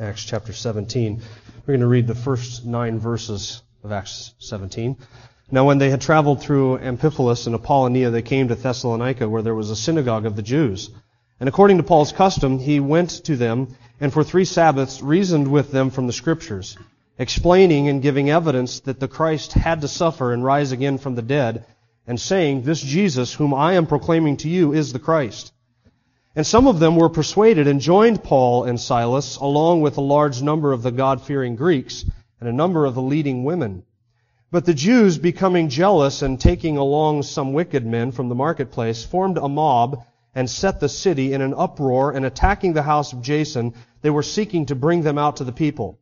Acts chapter 17. We're going to read the first nine verses of Acts 17. Now when they had traveled through Amphipolis and Apollonia, they came to Thessalonica, where there was a synagogue of the Jews. And according to Paul's custom, he went to them, and for three Sabbaths reasoned with them from the Scriptures, explaining and giving evidence that the Christ had to suffer and rise again from the dead, and saying, This Jesus, whom I am proclaiming to you, is the Christ. And some of them were persuaded and joined Paul and Silas, along with a large number of the God-fearing Greeks and a number of the leading women. But the Jews, becoming jealous and taking along some wicked men from the marketplace, formed a mob and set the city in an uproar, and attacking the house of Jason, they were seeking to bring them out to the people.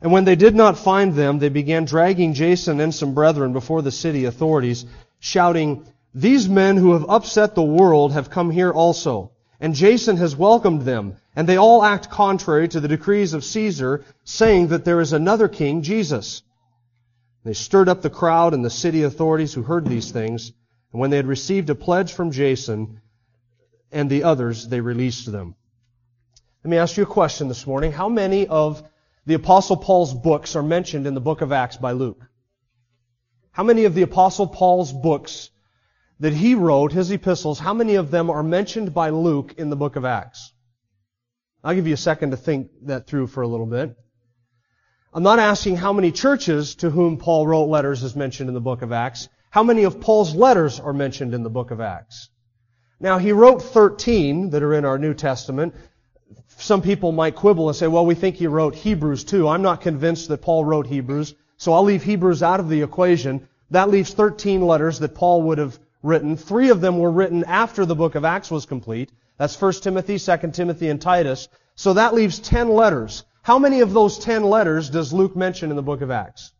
And when they did not find them, they began dragging Jason and some brethren before the city authorities, shouting, These men who have upset the world have come here also. And Jason has welcomed them, and they all act contrary to the decrees of Caesar, saying that there is another king, Jesus. They stirred up the crowd and the city authorities who heard these things, and when they had received a pledge from Jason and the others, they released them. Let me ask you a question this morning. How many of the Apostle Paul's books are mentioned in the book of Acts by Luke? How many of the Apostle Paul's books that he wrote, his epistles, how many of them are mentioned by Luke in the book of Acts? I'll give you a second to think that through for a little bit. I'm not asking how many churches to whom Paul wrote letters is mentioned in the book of Acts. How many of Paul's letters are mentioned in the book of Acts? Now, he wrote 13 that are in our New Testament. Some people might quibble and say, well, we think he wrote Hebrews too. I'm not convinced that Paul wrote Hebrews, so I'll leave Hebrews out of the equation. That leaves 13 letters that Paul would have written. Three of them were written after the book of Acts was complete. That's 1 Timothy, 2 Timothy, and Titus. So that leaves 10 letters. How many of those 10 letters does Luke mention in the book of Acts?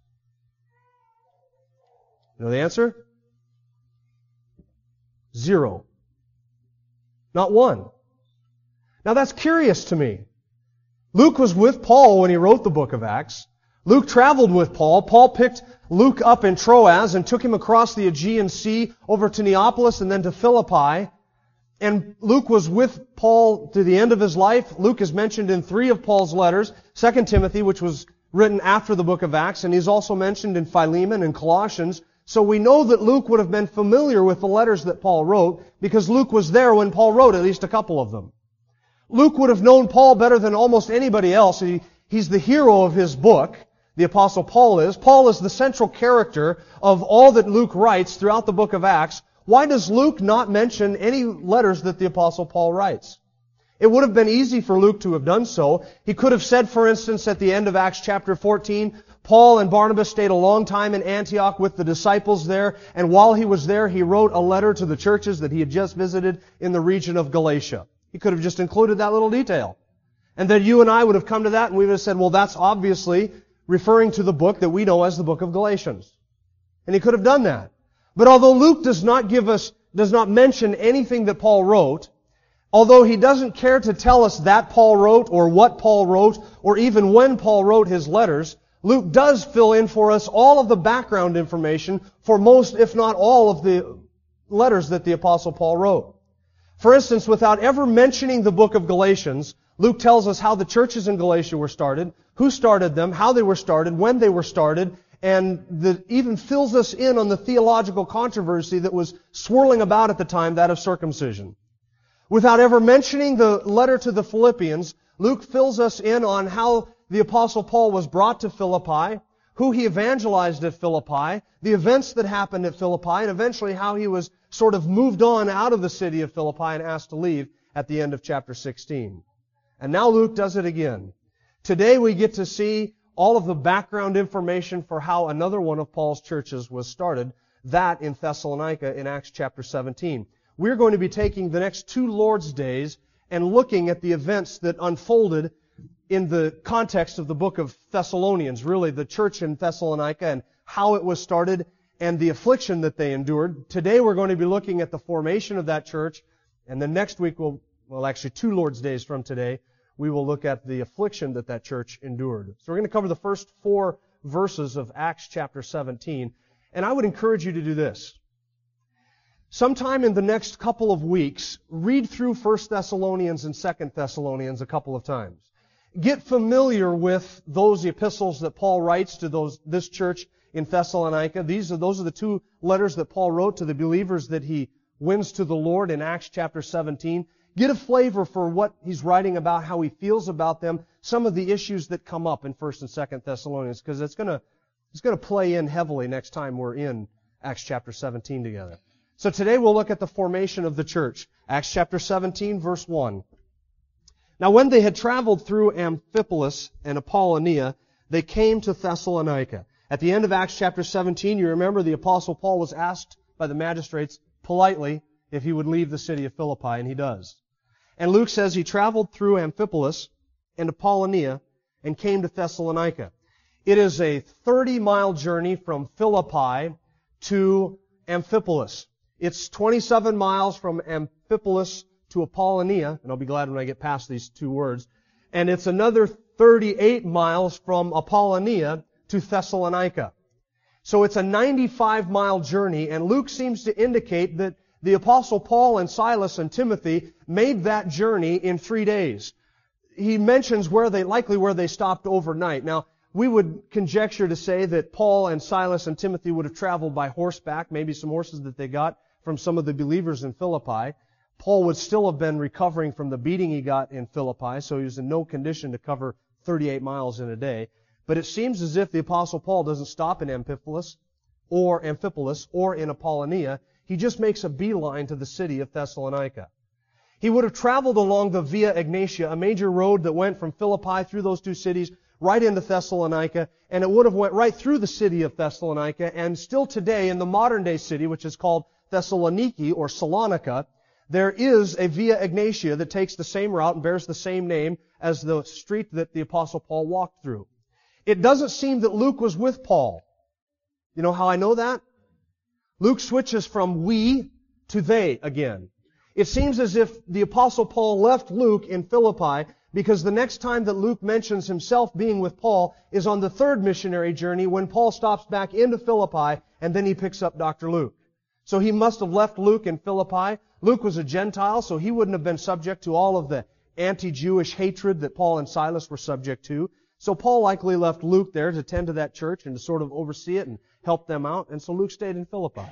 You know the answer? Zero. Not one. Now that's curious to me. Luke was with Paul when he wrote the book of Acts. Luke traveled with Paul. Paul picked Luke up in Troas and took him across the Aegean Sea over to Neapolis and then to Philippi. And Luke was with Paul to the end of his life. Luke is mentioned in three of Paul's letters. 2 Timothy, which was written after the book of Acts, and he's also mentioned in Philemon and Colossians. So we know that Luke would have been familiar with the letters that Paul wrote because Luke was there when Paul wrote at least a couple of them. Luke would have known Paul better than almost anybody else. He, he's the hero of his book the apostle Paul is. Paul is the central character of all that Luke writes throughout the book of Acts. Why does Luke not mention any letters that the apostle Paul writes? It would have been easy for Luke to have done so. He could have said, for instance, at the end of Acts chapter 14, Paul and Barnabas stayed a long time in Antioch with the disciples there, and while he was there, he wrote a letter to the churches that he had just visited in the region of Galatia. He could have just included that little detail. And then you and I would have come to that and we would have said, well, that's obviously referring to the book that we know as the book of Galatians. And he could have done that. But although Luke does not give us, does not mention anything that Paul wrote, although he doesn't care to tell us that Paul wrote or what Paul wrote or even when Paul wrote his letters, Luke does fill in for us all of the background information for most, if not all, of the letters that the apostle Paul wrote. For instance, without ever mentioning the book of Galatians, Luke tells us how the churches in Galatia were started, who started them, how they were started, when they were started, and the, even fills us in on the theological controversy that was swirling about at the time, that of circumcision. Without ever mentioning the letter to the Philippians, Luke fills us in on how the apostle Paul was brought to Philippi, who he evangelized at Philippi, the events that happened at Philippi, and eventually how he was sort of moved on out of the city of Philippi and asked to leave at the end of chapter 16. And now Luke does it again. Today we get to see all of the background information for how another one of Paul's churches was started, that in Thessalonica in Acts chapter 17. We're going to be taking the next two Lord's days and looking at the events that unfolded in the context of the book of Thessalonians, really the church in Thessalonica and how it was started and the affliction that they endured. Today we're going to be looking at the formation of that church, and then next week we'll, well actually two Lord's Days from today, we will look at the affliction that that church endured. So we're going to cover the first four verses of Acts chapter 17, and I would encourage you to do this. Sometime in the next couple of weeks, read through 1 Thessalonians and 2 Thessalonians a couple of times. Get familiar with those epistles that Paul writes to those, this church in Thessalonica. These are, those are the two letters that Paul wrote to the believers that he wins to the Lord in Acts chapter 17. Get a flavor for what he's writing about, how he feels about them, some of the issues that come up in 1st and 2nd Thessalonians, because it's gonna, it's gonna play in heavily next time we're in Acts chapter 17 together. So today we'll look at the formation of the church. Acts chapter 17 verse 1. Now when they had traveled through Amphipolis and Apollonia, they came to Thessalonica. At the end of Acts chapter 17, you remember the apostle Paul was asked by the magistrates politely if he would leave the city of Philippi, and he does. And Luke says he traveled through Amphipolis and Apollonia and came to Thessalonica. It is a 30 mile journey from Philippi to Amphipolis. It's 27 miles from Amphipolis to Apollonia, and I'll be glad when I get past these two words. And it's another 38 miles from Apollonia to Thessalonica. So it's a 95 mile journey, and Luke seems to indicate that the apostle Paul and Silas and Timothy made that journey in three days. He mentions where they, likely where they stopped overnight. Now, we would conjecture to say that Paul and Silas and Timothy would have traveled by horseback, maybe some horses that they got from some of the believers in Philippi. Paul would still have been recovering from the beating he got in Philippi, so he was in no condition to cover 38 miles in a day. But it seems as if the apostle Paul doesn't stop in Amphipolis or Amphipolis or in Apollonia. He just makes a beeline to the city of Thessalonica. He would have traveled along the Via Egnatia, a major road that went from Philippi through those two cities right into Thessalonica, and it would have went right through the city of Thessalonica, and still today in the modern day city, which is called Thessaloniki or Salonica, there is a Via Egnatia that takes the same route and bears the same name as the street that the apostle Paul walked through. It doesn't seem that Luke was with Paul. You know how I know that? Luke switches from we to they again. It seems as if the apostle Paul left Luke in Philippi because the next time that Luke mentions himself being with Paul is on the third missionary journey when Paul stops back into Philippi and then he picks up Dr. Luke. So he must have left Luke in Philippi. Luke was a Gentile, so he wouldn't have been subject to all of the anti-Jewish hatred that Paul and Silas were subject to. So Paul likely left Luke there to tend to that church and to sort of oversee it and help them out. And so Luke stayed in Philippi.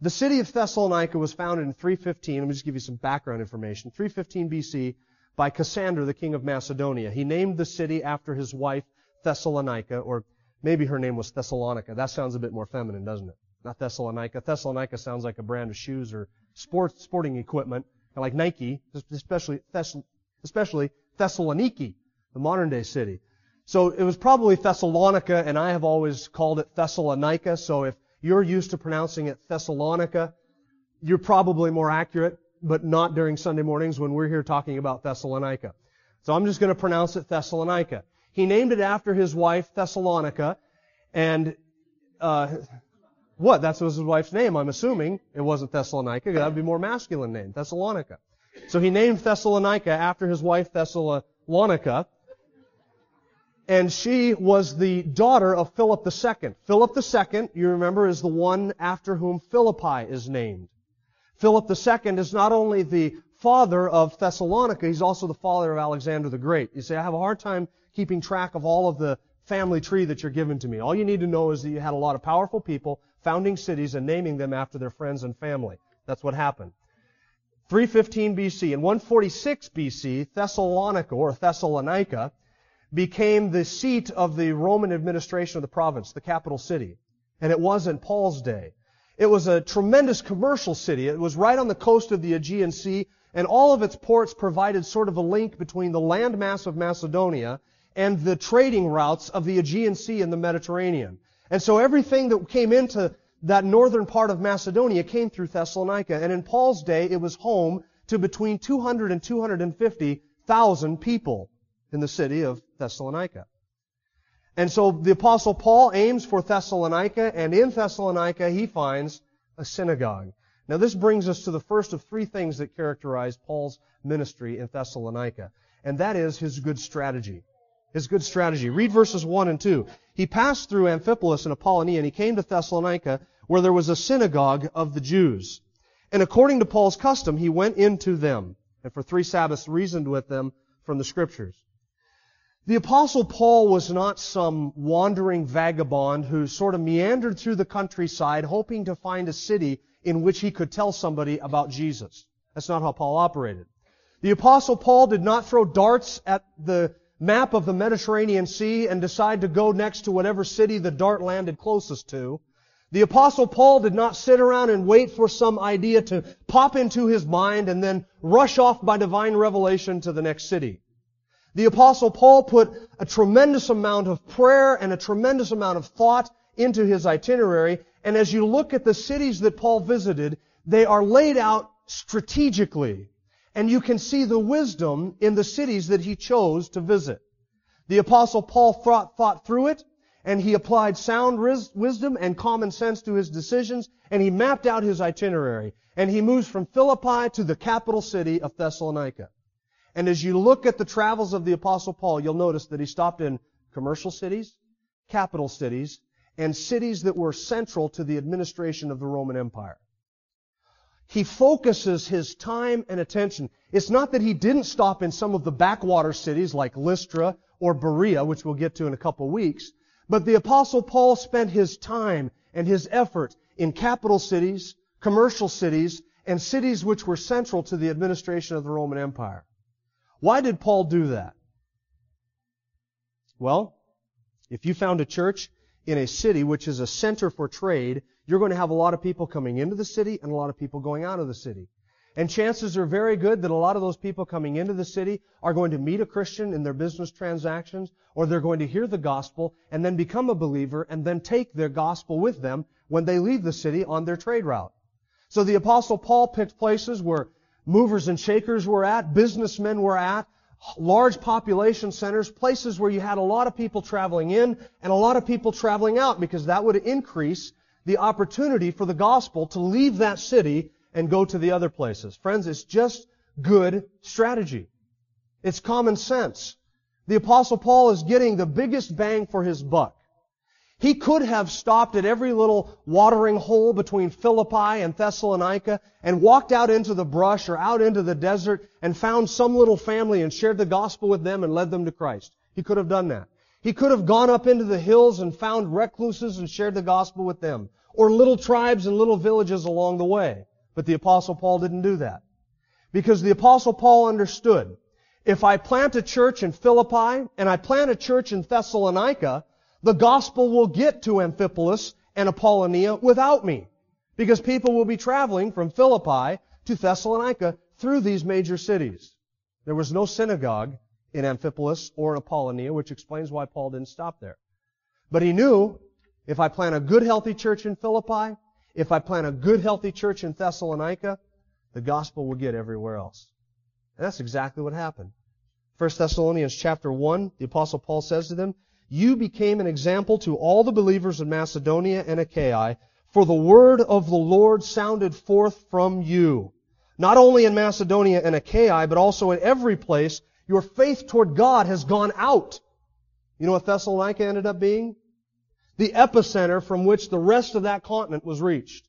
The city of Thessalonica was founded in 315. Let me just give you some background information. 315 BC by Cassander, the king of Macedonia. He named the city after his wife Thessalonica, or maybe her name was Thessalonica. That sounds a bit more feminine, doesn't it? Not Thessalonica. Thessalonica sounds like a brand of shoes or sport, sporting equipment, like Nike, especially, especially Thessaloniki the modern day city. So it was probably Thessalonica, and I have always called it Thessalonica. So if you're used to pronouncing it Thessalonica, you're probably more accurate, but not during Sunday mornings when we're here talking about Thessalonica. So I'm just going to pronounce it Thessalonica. He named it after his wife Thessalonica, and uh, what? That's his wife's name. I'm assuming it wasn't Thessalonica. That would be more masculine name, Thessalonica. So he named Thessalonica after his wife Thessalonica and she was the daughter of Philip II. Philip II, you remember, is the one after whom Philippi is named. Philip II is not only the father of Thessalonica, he's also the father of Alexander the Great. You say, I have a hard time keeping track of all of the family tree that you're giving to me. All you need to know is that you had a lot of powerful people founding cities and naming them after their friends and family. That's what happened. 315 BC. In 146 BC, Thessalonica, or Thessalonica, became the seat of the Roman administration of the province, the capital city. And it was in Paul's day. It was a tremendous commercial city. It was right on the coast of the Aegean Sea, and all of its ports provided sort of a link between the landmass of Macedonia and the trading routes of the Aegean Sea and the Mediterranean. And so everything that came into that northern part of Macedonia came through Thessalonica. And in Paul's day, it was home to between 200 and 250,000 people. In the city of Thessalonica. And so the apostle Paul aims for Thessalonica, and in Thessalonica he finds a synagogue. Now this brings us to the first of three things that characterize Paul's ministry in Thessalonica, and that is his good strategy. His good strategy. Read verses 1 and 2. He passed through Amphipolis and Apollonia, and he came to Thessalonica, where there was a synagogue of the Jews. And according to Paul's custom, he went into them, and for three Sabbaths reasoned with them from the Scriptures. The apostle Paul was not some wandering vagabond who sort of meandered through the countryside hoping to find a city in which he could tell somebody about Jesus. That's not how Paul operated. The apostle Paul did not throw darts at the map of the Mediterranean Sea and decide to go next to whatever city the dart landed closest to. The apostle Paul did not sit around and wait for some idea to pop into his mind and then rush off by divine revelation to the next city. The apostle Paul put a tremendous amount of prayer and a tremendous amount of thought into his itinerary. And as you look at the cities that Paul visited, they are laid out strategically. And you can see the wisdom in the cities that he chose to visit. The apostle Paul thought, thought through it, and he applied sound wisdom and common sense to his decisions, and he mapped out his itinerary. And he moves from Philippi to the capital city of Thessalonica. And as you look at the travels of the apostle Paul, you'll notice that he stopped in commercial cities, capital cities, and cities that were central to the administration of the Roman Empire. He focuses his time and attention. It's not that he didn't stop in some of the backwater cities like Lystra or Berea, which we'll get to in a couple of weeks, but the apostle Paul spent his time and his effort in capital cities, commercial cities, and cities which were central to the administration of the Roman Empire. Why did Paul do that? Well, if you found a church in a city which is a center for trade, you're going to have a lot of people coming into the city and a lot of people going out of the city. And chances are very good that a lot of those people coming into the city are going to meet a Christian in their business transactions, or they're going to hear the gospel and then become a believer and then take their gospel with them when they leave the city on their trade route. So the apostle Paul picked places where movers and shakers were at, businessmen were at, large population centers, places where you had a lot of people traveling in and a lot of people traveling out because that would increase the opportunity for the gospel to leave that city and go to the other places. Friends, it's just good strategy. It's common sense. The apostle Paul is getting the biggest bang for his buck. He could have stopped at every little watering hole between Philippi and Thessalonica and walked out into the brush or out into the desert and found some little family and shared the gospel with them and led them to Christ. He could have done that. He could have gone up into the hills and found recluses and shared the gospel with them or little tribes and little villages along the way. But the apostle Paul didn't do that. Because the apostle Paul understood, if I plant a church in Philippi and I plant a church in Thessalonica, the gospel will get to Amphipolis and Apollonia without me. Because people will be traveling from Philippi to Thessalonica through these major cities. There was no synagogue in Amphipolis or in Apollonia, which explains why Paul didn't stop there. But he knew if I plant a good, healthy church in Philippi, if I plant a good, healthy church in Thessalonica, the gospel will get everywhere else. And that's exactly what happened. 1 Thessalonians chapter 1, the apostle Paul says to them, You became an example to all the believers in Macedonia and Achaia, for the word of the Lord sounded forth from you. Not only in Macedonia and Achaia, but also in every place, your faith toward God has gone out. You know what Thessalonica ended up being? the epicenter from which the rest of that continent was reached.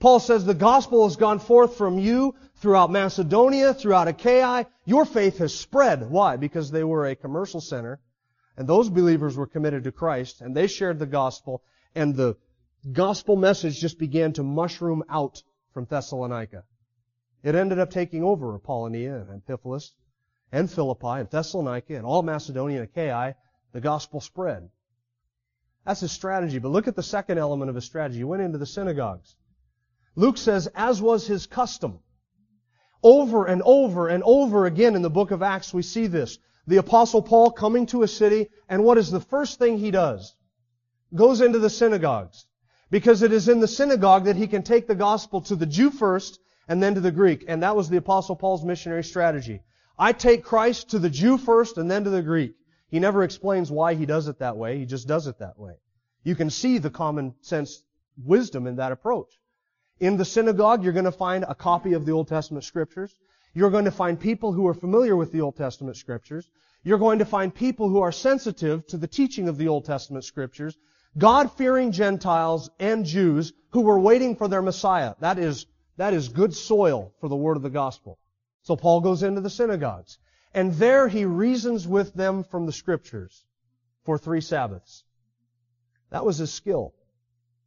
Paul says the gospel has gone forth from you throughout Macedonia, throughout Achaia. Your faith has spread. Why? Because they were a commercial center, and those believers were committed to Christ, and they shared the gospel, and the gospel message just began to mushroom out from Thessalonica. It ended up taking over Apollonia and Amphipolis and Philippi and Thessalonica and all Macedonia and Achaia. The gospel spread. That's his strategy. But look at the second element of his strategy. He went into the synagogues. Luke says, as was his custom. Over and over and over again in the book of Acts, we see this. The apostle Paul coming to a city, and what is the first thing he does? Goes into the synagogues. Because it is in the synagogue that he can take the gospel to the Jew first, and then to the Greek. And that was the apostle Paul's missionary strategy. I take Christ to the Jew first and then to the Greek. He never explains why he does it that way. He just does it that way. You can see the common sense wisdom in that approach. In the synagogue, you're going to find a copy of the Old Testament scriptures. You're going to find people who are familiar with the Old Testament scriptures. You're going to find people who are sensitive to the teaching of the Old Testament scriptures. God-fearing Gentiles and Jews who were waiting for their Messiah. That is, that is good soil for the word of the gospel. So Paul goes into the synagogues. And there he reasons with them from the scriptures for three Sabbaths. That was his skill.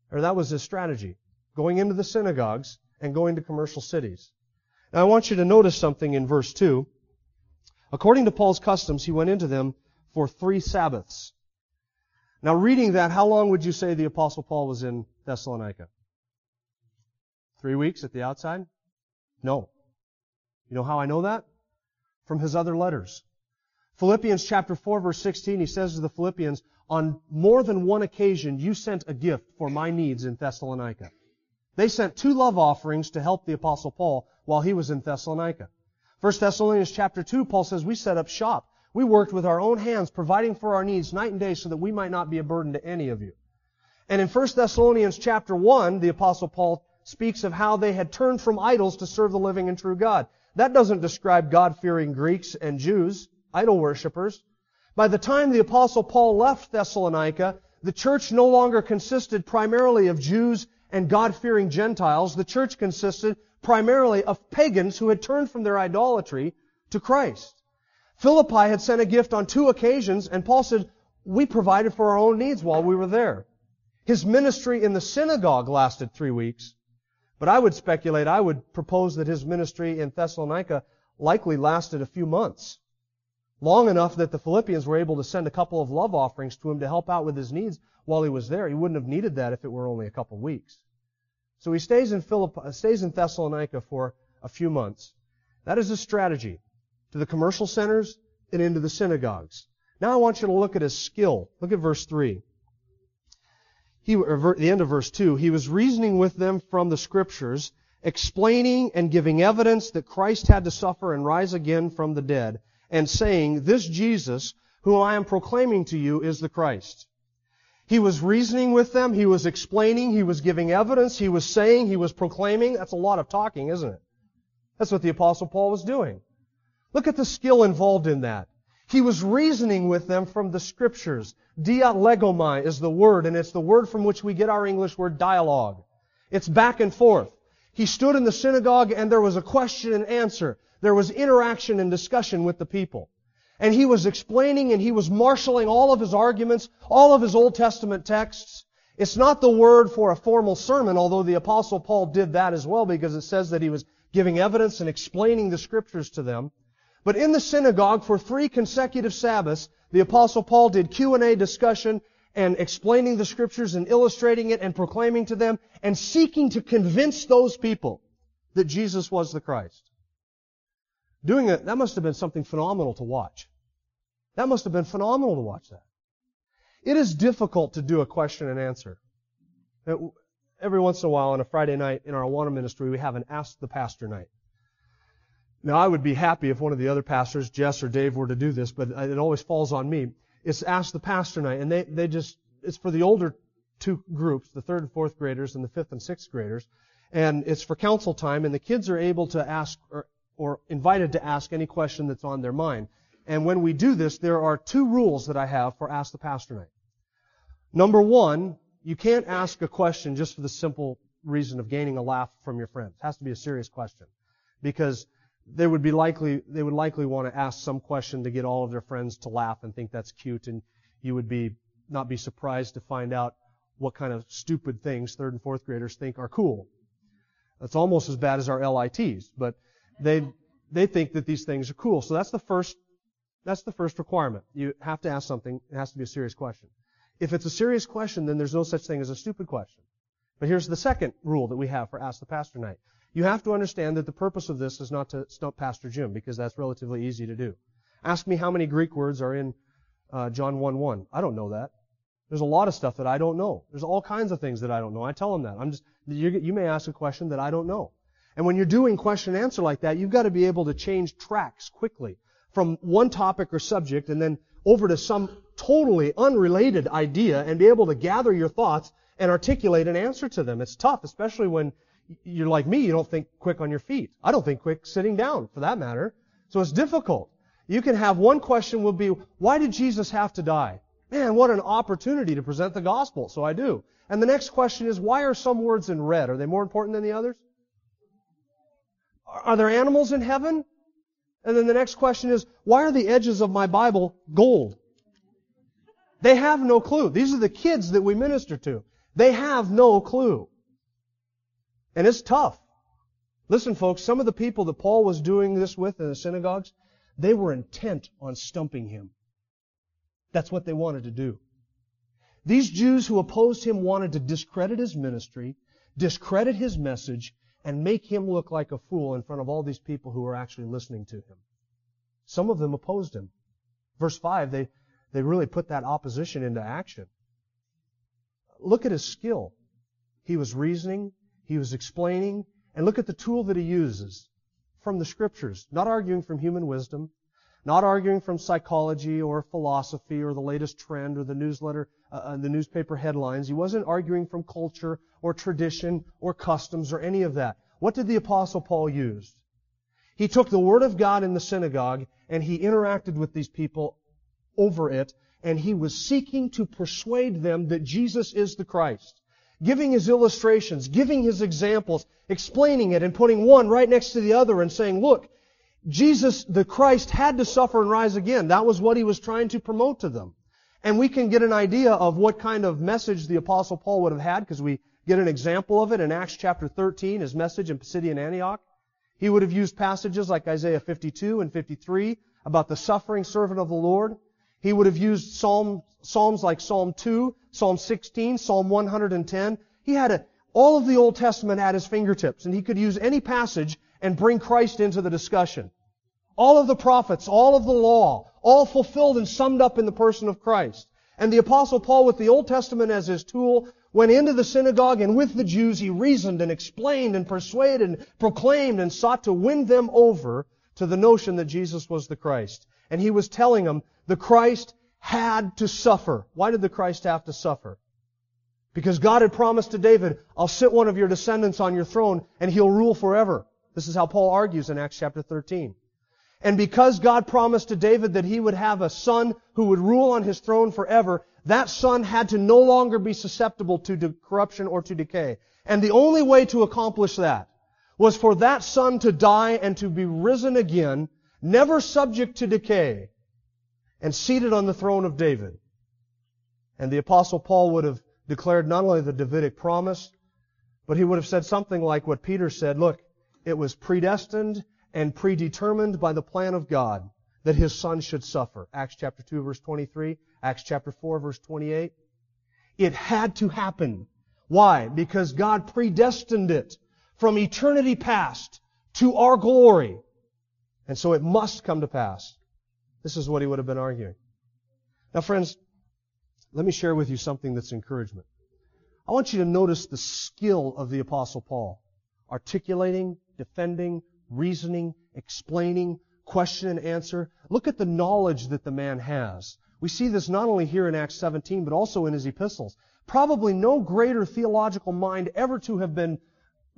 Or that was his strategy. Going into the synagogues and going to commercial cities. Now I want you to notice something in verse 2. According to Paul's customs, he went into them for three Sabbaths. Now reading that, how long would you say the apostle Paul was in Thessalonica? Three weeks at the outside? No. You know how I know that? From his other letters. Philippians chapter 4 verse 16, he says to the Philippians, on more than one occasion you sent a gift for my needs in Thessalonica. They sent two love offerings to help the apostle Paul while he was in Thessalonica. 1 Thessalonians chapter 2, Paul says, we set up shop. We worked with our own hands, providing for our needs night and day so that we might not be a burden to any of you. And in 1 Thessalonians chapter 1, the apostle Paul speaks of how they had turned from idols to serve the living and true God. That doesn't describe God-fearing Greeks and Jews, idol worshippers. By the time the apostle Paul left Thessalonica, the church no longer consisted primarily of Jews and God-fearing Gentiles. The church consisted primarily of pagans who had turned from their idolatry to Christ. Philippi had sent a gift on two occasions, and Paul said, we provided for our own needs while we were there. His ministry in the synagogue lasted three weeks, but I would speculate, I would propose that his ministry in Thessalonica likely lasted a few months. Long enough that the Philippians were able to send a couple of love offerings to him to help out with his needs while he was there. He wouldn't have needed that if it were only a couple of weeks. So he stays in Philippi, uh, stays in Thessalonica for a few months. That is his strategy. To the commercial centers and into the synagogues. Now I want you to look at his skill. Look at verse 3. He, the end of verse 2. He was reasoning with them from the scriptures, explaining and giving evidence that Christ had to suffer and rise again from the dead, and saying, This Jesus, whom I am proclaiming to you, is the Christ. He was reasoning with them. He was explaining. He was giving evidence. He was saying. He was proclaiming. That's a lot of talking, isn't it? That's what the apostle Paul was doing. Look at the skill involved in that. He was reasoning with them from the scriptures. Dialegomai is the word, and it's the word from which we get our English word dialogue. It's back and forth. He stood in the synagogue and there was a question and answer. There was interaction and discussion with the people and he was explaining and he was marshaling all of his arguments, all of his Old Testament texts. It's not the word for a formal sermon, although the apostle Paul did that as well because it says that he was giving evidence and explaining the scriptures to them. But in the synagogue for three consecutive Sabbaths, the apostle Paul did Q&A discussion and explaining the scriptures and illustrating it and proclaiming to them and seeking to convince those people that Jesus was the Christ. Doing it, that must have been something phenomenal to watch. That must have been phenomenal to watch that. It is difficult to do a question and answer. Every once in a while on a Friday night in our Awana ministry, we have an Ask the Pastor night. Now, I would be happy if one of the other pastors, Jess or Dave, were to do this, but it always falls on me. It's Ask the Pastor night, and they, they just, it's for the older two groups, the third and fourth graders and the fifth and sixth graders, and it's for council time, and the kids are able to ask, or, or invited to ask any question that's on their mind. And when we do this, there are two rules that I have for Ask the Pastor Night. Number one, you can't ask a question just for the simple reason of gaining a laugh from your friends. It has to be a serious question. Because they would be likely, they would likely want to ask some question to get all of their friends to laugh and think that's cute and you would be, not be surprised to find out what kind of stupid things third and fourth graders think are cool. That's almost as bad as our LITs, but they, they think that these things are cool. So that's the first that's the first requirement. You have to ask something. It has to be a serious question. If it's a serious question, then there's no such thing as a stupid question. But here's the second rule that we have for Ask the Pastor Night. You have to understand that the purpose of this is not to stump Pastor Jim, because that's relatively easy to do. Ask me how many Greek words are in uh, John 1.1. I don't know that. There's a lot of stuff that I don't know. There's all kinds of things that I don't know. I tell them that. I'm just, you may ask a question that I don't know. And when you're doing question and answer like that, you've got to be able to change tracks quickly. From one topic or subject and then over to some totally unrelated idea and be able to gather your thoughts and articulate an answer to them. It's tough, especially when you're like me, you don't think quick on your feet. I don't think quick sitting down, for that matter. So it's difficult. You can have one question will be, why did Jesus have to die? Man, what an opportunity to present the gospel. So I do. And the next question is, why are some words in red? Are they more important than the others? Are there animals in heaven? And then the next question is, why are the edges of my Bible gold? They have no clue. These are the kids that we minister to. They have no clue. And it's tough. Listen, folks, some of the people that Paul was doing this with in the synagogues, they were intent on stumping him. That's what they wanted to do. These Jews who opposed him wanted to discredit his ministry, discredit his message, and make him look like a fool in front of all these people who were actually listening to him. Some of them opposed him. Verse 5, they, they really put that opposition into action. Look at his skill. He was reasoning, he was explaining, and look at the tool that he uses from the scriptures, not arguing from human wisdom, not arguing from psychology or philosophy or the latest trend or the newsletter, uh, uh, the newspaper headlines. He wasn't arguing from culture or tradition or customs or any of that. What did the apostle Paul use? He took the word of God in the synagogue and he interacted with these people over it and he was seeking to persuade them that Jesus is the Christ giving his illustrations, giving his examples, explaining it and putting one right next to the other and saying, look, Jesus, the Christ, had to suffer and rise again. That was what he was trying to promote to them. And we can get an idea of what kind of message the apostle Paul would have had because we get an example of it in Acts chapter 13, his message in Pisidian Antioch. He would have used passages like Isaiah 52 and 53 about the suffering servant of the Lord. He would have used Psalm, Psalms like Psalm 2, Psalm 16, Psalm 110. He had a, all of the Old Testament at his fingertips, and he could use any passage and bring Christ into the discussion. All of the prophets, all of the law, all fulfilled and summed up in the person of Christ. And the apostle Paul, with the Old Testament as his tool, went into the synagogue and with the Jews he reasoned and explained and persuaded and proclaimed and sought to win them over to the notion that Jesus was the Christ. And he was telling them the Christ had to suffer. Why did the Christ have to suffer? Because God had promised to David, I'll sit one of your descendants on your throne and he'll rule forever. This is how Paul argues in Acts chapter 13. And because God promised to David that he would have a son who would rule on his throne forever, that son had to no longer be susceptible to corruption or to decay. And the only way to accomplish that was for that son to die and to be risen again, never subject to decay, and seated on the throne of David. And the apostle Paul would have declared not only the Davidic promise, but he would have said something like what Peter said, look, it was predestined and predetermined by the plan of God that his son should suffer. Acts chapter 2 verse 23, Acts chapter 4 verse 28. It had to happen. Why? Because God predestined it from eternity past to our glory. And so it must come to pass. This is what he would have been arguing. Now, friends, let me share with you something that's encouragement. I want you to notice the skill of the Apostle Paul. Articulating, defending, reasoning, explaining, question and answer. Look at the knowledge that the man has. We see this not only here in Acts 17, but also in his epistles. Probably no greater theological mind ever to have been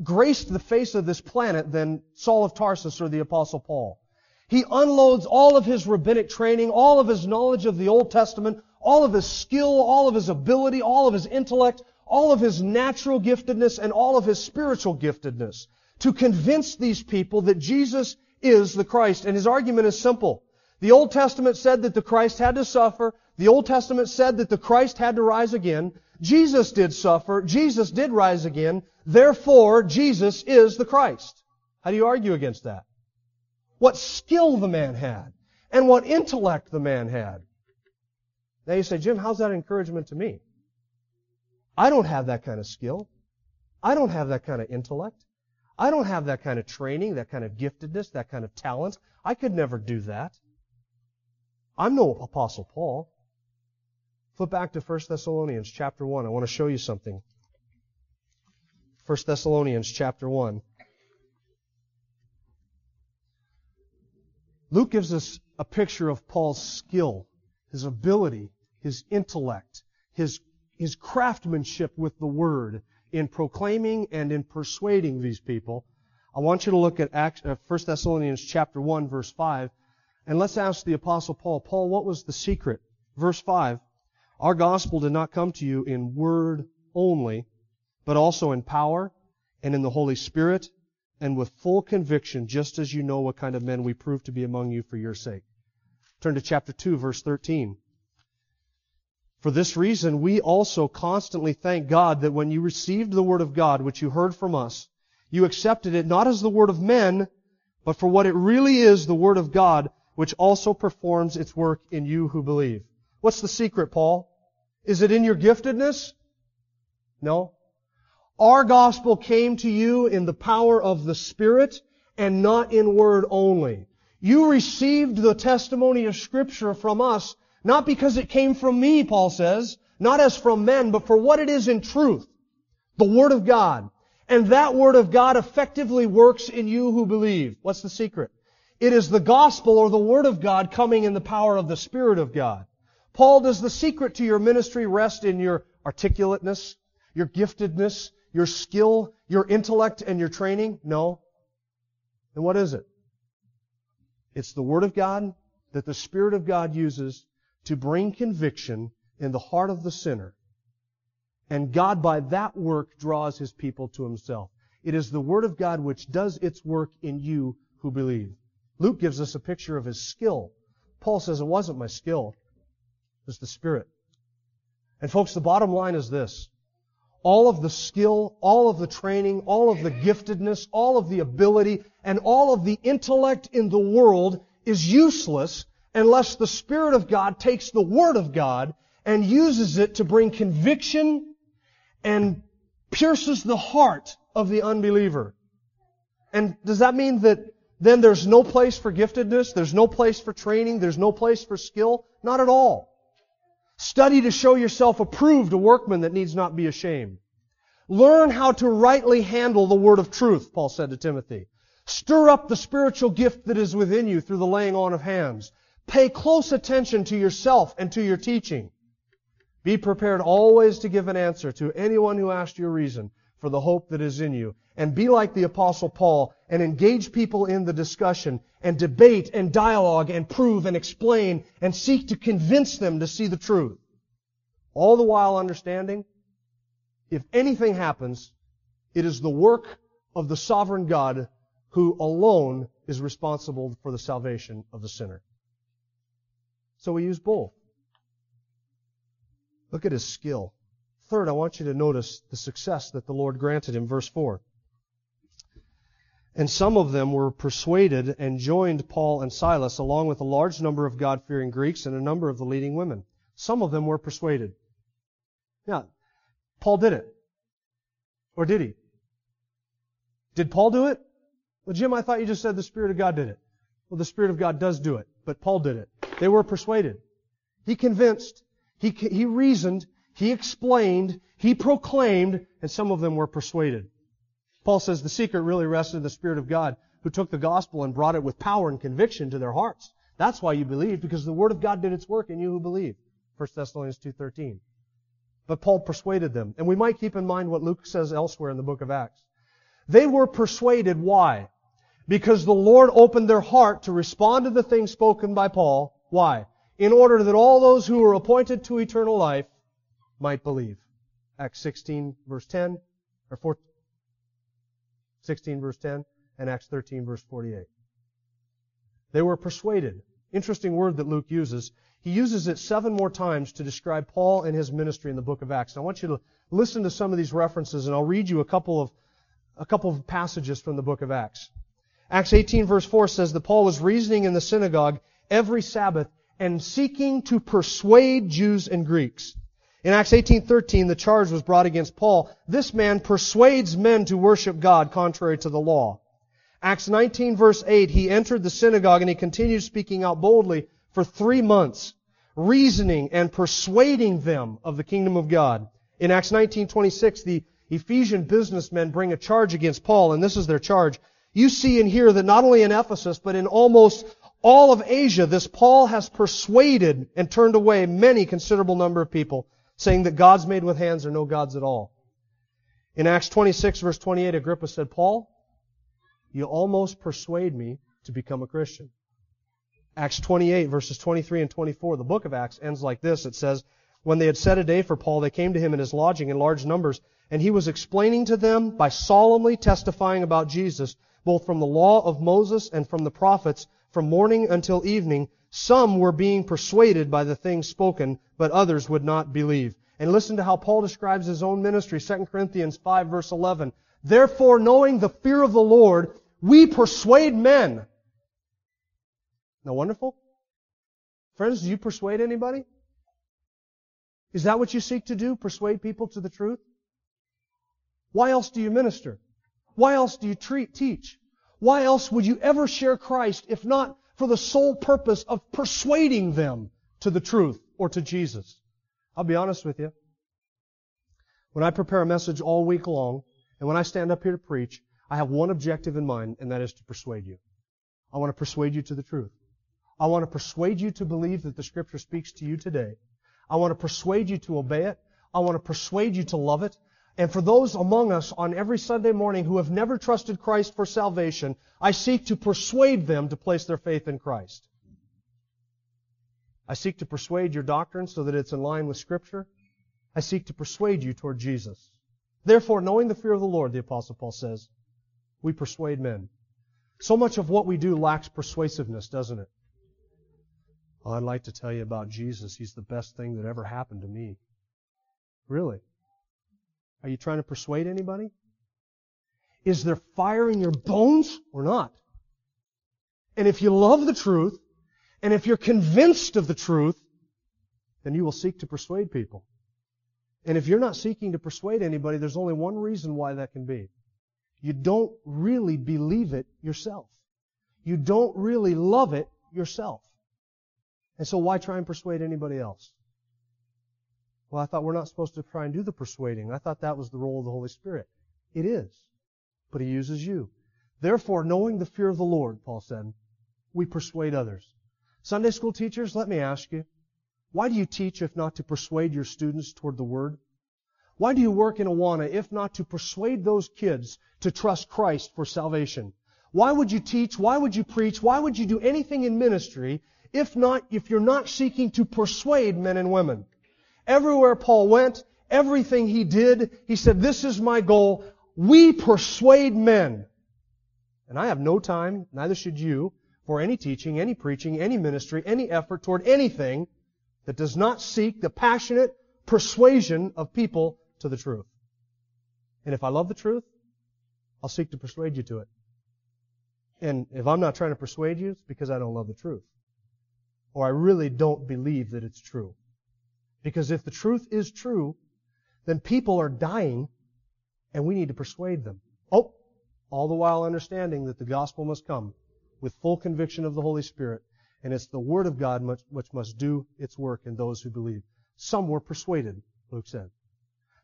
graced the face of this planet than Saul of Tarsus or the Apostle Paul. He unloads all of his rabbinic training, all of his knowledge of the Old Testament, all of his skill, all of his ability, all of his intellect, all of his natural giftedness, and all of his spiritual giftedness to convince these people that Jesus is the Christ. And his argument is simple. The Old Testament said that the Christ had to suffer. The Old Testament said that the Christ had to rise again. Jesus did suffer. Jesus did rise again. Therefore, Jesus is the Christ. How do you argue against that? what skill the man had, and what intellect the man had. Now you say, Jim, how's that encouragement to me? I don't have that kind of skill. I don't have that kind of intellect. I don't have that kind of training, that kind of giftedness, that kind of talent. I could never do that. I'm no Apostle Paul. Flip back to 1 Thessalonians chapter 1. I want to show you something. 1 Thessalonians chapter 1. Luke gives us a picture of Paul's skill, his ability, his intellect, his, his craftsmanship with the word in proclaiming and in persuading these people. I want you to look at 1 uh, Thessalonians chapter 1 verse 5 and let's ask the apostle Paul, Paul, what was the secret? Verse 5, our gospel did not come to you in word only, but also in power and in the Holy Spirit and with full conviction, just as you know what kind of men we proved to be among you for your sake. Turn to chapter 2, verse 13. For this reason, we also constantly thank God that when you received the word of God, which you heard from us, you accepted it not as the word of men, but for what it really is, the word of God, which also performs its work in you who believe. What's the secret, Paul? Is it in your giftedness? No. Our gospel came to you in the power of the Spirit and not in word only. You received the testimony of Scripture from us, not because it came from me, Paul says, not as from men, but for what it is in truth. The Word of God. And that Word of God effectively works in you who believe. What's the secret? It is the gospel or the Word of God coming in the power of the Spirit of God. Paul, does the secret to your ministry rest in your articulateness, your giftedness, your skill, your intellect, and your training? No. Then what is it? It's the Word of God that the Spirit of God uses to bring conviction in the heart of the sinner. And God, by that work, draws His people to Himself. It is the Word of God which does its work in you who believe. Luke gives us a picture of his skill. Paul says it wasn't my skill. It was the Spirit. And folks, the bottom line is this. All of the skill, all of the training, all of the giftedness, all of the ability, and all of the intellect in the world is useless unless the Spirit of God takes the Word of God and uses it to bring conviction and pierces the heart of the unbeliever. And does that mean that then there's no place for giftedness, there's no place for training, there's no place for skill. Not at all. Study to show yourself approved, a workman that needs not be ashamed. Learn how to rightly handle the word of truth, Paul said to Timothy. Stir up the spiritual gift that is within you through the laying on of hands. Pay close attention to yourself and to your teaching. Be prepared always to give an answer to anyone who asks you a reason for the hope that is in you. And be like the apostle Paul and engage people in the discussion and debate and dialogue and prove and explain and seek to convince them to see the truth. All the while understanding, if anything happens, it is the work of the sovereign God who alone is responsible for the salvation of the sinner. So we use both. Look at his skill. Third, I want you to notice the success that the Lord granted him. Verse 4. And some of them were persuaded and joined Paul and Silas, along with a large number of God fearing Greeks and a number of the leading women. Some of them were persuaded. Now, Paul did it. Or did he? Did Paul do it? Well, Jim, I thought you just said the Spirit of God did it. Well, the Spirit of God does do it, but Paul did it. They were persuaded. He convinced. He, he reasoned. He explained, he proclaimed, and some of them were persuaded. Paul says the secret really rested in the Spirit of God who took the gospel and brought it with power and conviction to their hearts. That's why you believe, because the Word of God did its work in you who believe. 1 Thessalonians 2.13. But Paul persuaded them. And we might keep in mind what Luke says elsewhere in the book of Acts. They were persuaded. Why? Because the Lord opened their heart to respond to the things spoken by Paul. Why? In order that all those who were appointed to eternal life might believe. Acts 16 verse 10, or 4, 16 verse 10, and Acts 13 verse 48. They were persuaded. Interesting word that Luke uses. He uses it seven more times to describe Paul and his ministry in the book of Acts. And I want you to listen to some of these references, and I'll read you a couple of a couple of passages from the book of Acts. Acts 18 verse 4 says that Paul was reasoning in the synagogue every Sabbath and seeking to persuade Jews and Greeks. In Acts 18:13, the charge was brought against Paul. This man persuades men to worship God contrary to the law. Acts 19 verse 8, he entered the synagogue and he continued speaking out boldly for three months, reasoning and persuading them of the kingdom of God. In Acts 19:26, the Ephesian businessmen bring a charge against Paul, and this is their charge. You see and hear that not only in Ephesus, but in almost all of Asia, this Paul has persuaded and turned away many considerable number of people, saying that gods made with hands are no gods at all. In Acts 26 verse 28, Agrippa said, Paul, you almost persuade me to become a Christian. Acts 28 verses 23 and 24, the book of Acts ends like this. It says, when they had set a day for Paul, they came to him in his lodging in large numbers, and he was explaining to them by solemnly testifying about Jesus, both from the law of Moses and from the prophets, from morning until evening. Some were being persuaded by the things spoken, but others would not believe. And listen to how Paul describes his own ministry, 2 Corinthians 5 verse 11. Therefore, knowing the fear of the Lord, we persuade men. Now wonderful? Friends, do you persuade anybody? Is that what you seek to do? Persuade people to the truth? Why else do you minister? Why else do you treat, teach? Why else would you ever share Christ if not for the sole purpose of persuading them to the truth or to Jesus? I'll be honest with you. When I prepare a message all week long, and when I stand up here to preach, I have one objective in mind, and that is to persuade you. I want to persuade you to the truth. I want to persuade you to believe that the Scripture speaks to you today. I want to persuade you to obey it. I want to persuade you to love it. And for those among us on every Sunday morning who have never trusted Christ for salvation, I seek to persuade them to place their faith in Christ. I seek to persuade your doctrine so that it's in line with Scripture. I seek to persuade you toward Jesus. Therefore, knowing the fear of the Lord, the Apostle Paul says, we persuade men. So much of what we do lacks persuasiveness, doesn't it? Well, I'd like to tell you about Jesus. He's the best thing that ever happened to me. Really? Are you trying to persuade anybody? Is there fire in your bones or not? And if you love the truth, and if you're convinced of the truth, then you will seek to persuade people. And if you're not seeking to persuade anybody, there's only one reason why that can be. You don't really believe it yourself. You don't really love it yourself. And so why try and persuade anybody else? Well, I thought we're not supposed to try and do the persuading. I thought that was the role of the Holy Spirit. It is. But He uses you. Therefore, knowing the fear of the Lord, Paul said, we persuade others. Sunday school teachers, let me ask you, why do you teach if not to persuade your students toward the Word? Why do you work in Awana if not to persuade those kids to trust Christ for salvation? Why would you teach? Why would you preach? Why would you do anything in ministry if not, if you're not seeking to persuade men and women. Everywhere Paul went, everything he did, he said, this is my goal. We persuade men. And I have no time, neither should you, for any teaching, any preaching, any ministry, any effort toward anything that does not seek the passionate persuasion of people to the truth. And if I love the truth, I'll seek to persuade you to it. And if I'm not trying to persuade you, it's because I don't love the truth or I really don't believe that it's true. Because if the truth is true, then people are dying and we need to persuade them. Oh, all the while understanding that the gospel must come with full conviction of the Holy Spirit and it's the Word of God which must do its work in those who believe. Some were persuaded, Luke said.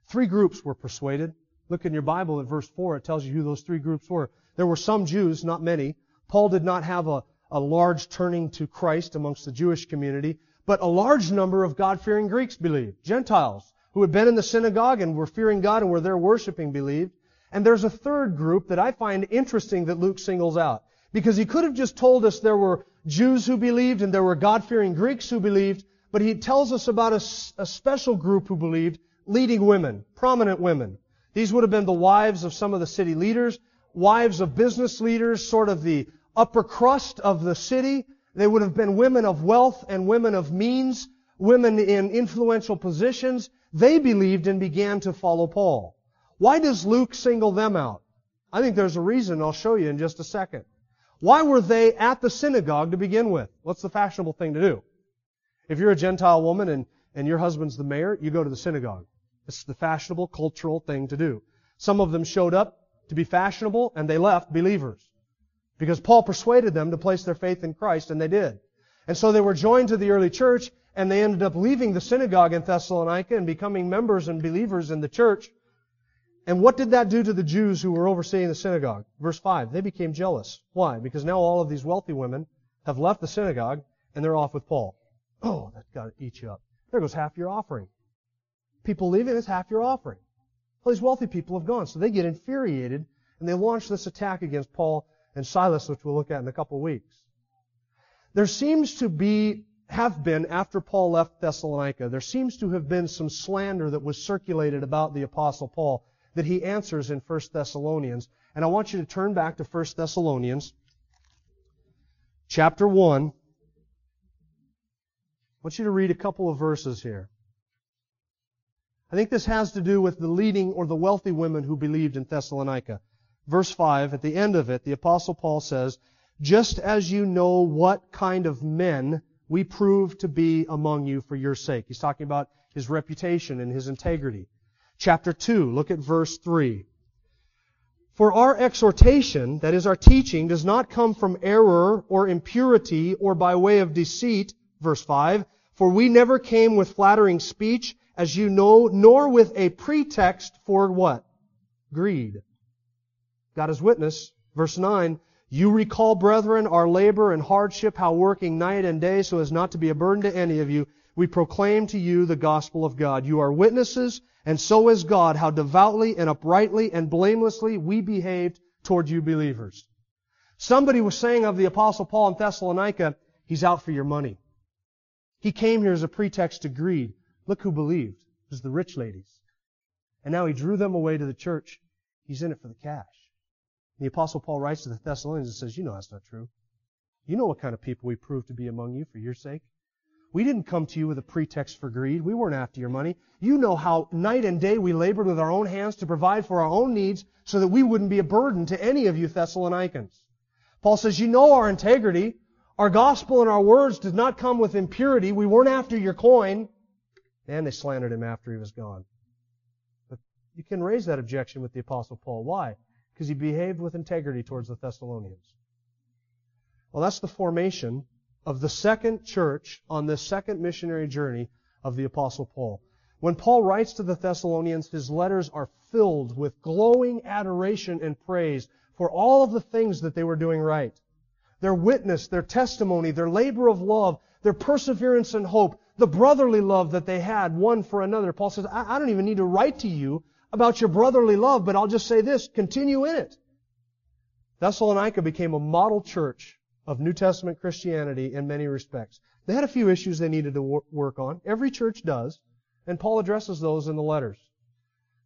Three groups were persuaded. Look in your Bible at verse 4, it tells you who those three groups were. There were some Jews, not many. Paul did not have a, a large turning to Christ amongst the Jewish community, but a large number of God-fearing Greeks believed. Gentiles who had been in the synagogue and were fearing God and were there worshiping believed. And there's a third group that I find interesting that Luke singles out. Because he could have just told us there were Jews who believed and there were God-fearing Greeks who believed, but he tells us about a, a special group who believed, leading women, prominent women. These would have been the wives of some of the city leaders, wives of business leaders, sort of the upper crust of the city. They would have been women of wealth and women of means, women in influential positions. They believed and began to follow Paul. Why does Luke single them out? I think there's a reason I'll show you in just a second. Why were they at the synagogue to begin with? What's the fashionable thing to do? If you're a Gentile woman and, and your husband's the mayor, you go to the synagogue. It's the fashionable cultural thing to do. Some of them showed up to be fashionable and they left believers. Because Paul persuaded them to place their faith in Christ, and they did. And so they were joined to the early church, and they ended up leaving the synagogue in Thessalonica and becoming members and believers in the church. And what did that do to the Jews who were overseeing the synagogue? Verse 5, they became jealous. Why? Because now all of these wealthy women have left the synagogue and they're off with Paul. Oh, that's got to eat you up. There goes half your offering. People leaving, is half your offering. All these wealthy people have gone. So they get infuriated and they launch this attack against Paul and Silas, which we'll look at in a couple of weeks. There seems to be, have been, after Paul left Thessalonica, there seems to have been some slander that was circulated about the Apostle Paul that he answers in 1 Thessalonians. And I want you to turn back to 1 Thessalonians, chapter 1. I want you to read a couple of verses here. I think this has to do with the leading or the wealthy women who believed in Thessalonica. Verse 5, at the end of it, the Apostle Paul says, Just as you know what kind of men we prove to be among you for your sake. He's talking about his reputation and his integrity. Chapter 2, look at verse 3. For our exhortation, that is our teaching, does not come from error or impurity or by way of deceit, verse 5, for we never came with flattering speech, as you know, nor with a pretext for what? Greed. God is witness. Verse 9, you recall, brethren, our labor and hardship, how working night and day so as not to be a burden to any of you, we proclaim to you the gospel of God. You are witnesses, and so is God, how devoutly and uprightly and blamelessly we behaved toward you believers. Somebody was saying of the apostle Paul in Thessalonica, he's out for your money. He came here as a pretext to greed. Look who believed. It was the rich ladies. And now he drew them away to the church. He's in it for the cash. The apostle Paul writes to the Thessalonians and says, you know that's not true. You know what kind of people we proved to be among you for your sake. We didn't come to you with a pretext for greed. We weren't after your money. You know how night and day we labored with our own hands to provide for our own needs so that we wouldn't be a burden to any of you Thessalonians. Paul says, you know our integrity. Our gospel and our words did not come with impurity. We weren't after your coin. And they slandered him after he was gone. But you can raise that objection with the Apostle Paul. Why? Because he behaved with integrity towards the Thessalonians. Well, that's the formation of the second church on this second missionary journey of the Apostle Paul. When Paul writes to the Thessalonians, his letters are filled with glowing adoration and praise for all of the things that they were doing right. Their witness, their testimony, their labor of love, their perseverance and hope, the brotherly love that they had one for another. Paul says, I, I don't even need to write to you about your brotherly love, but I'll just say this, continue in it. Thessalonica became a model church of New Testament Christianity in many respects. They had a few issues they needed to wor- work on. Every church does, and Paul addresses those in the letters.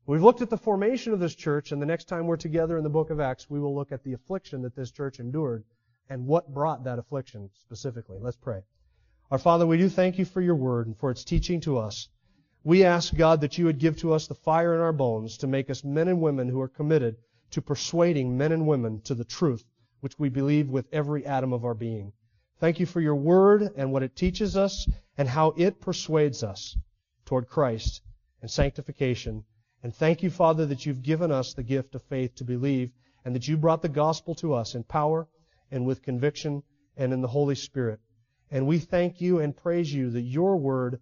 We've looked at the formation of this church, and the next time we're together in the book of Acts, we will look at the affliction that this church endured and what brought that affliction specifically. Let's pray. Our Father, we do thank you for your word and for its teaching to us. We ask, God, that you would give to us the fire in our bones to make us men and women who are committed to persuading men and women to the truth, which we believe with every atom of our being. Thank you for your word and what it teaches us and how it persuades us toward Christ and sanctification. And thank you, Father, that you've given us the gift of faith to believe and that you brought the gospel to us in power and with conviction and in the Holy Spirit. And we thank you and praise you that your word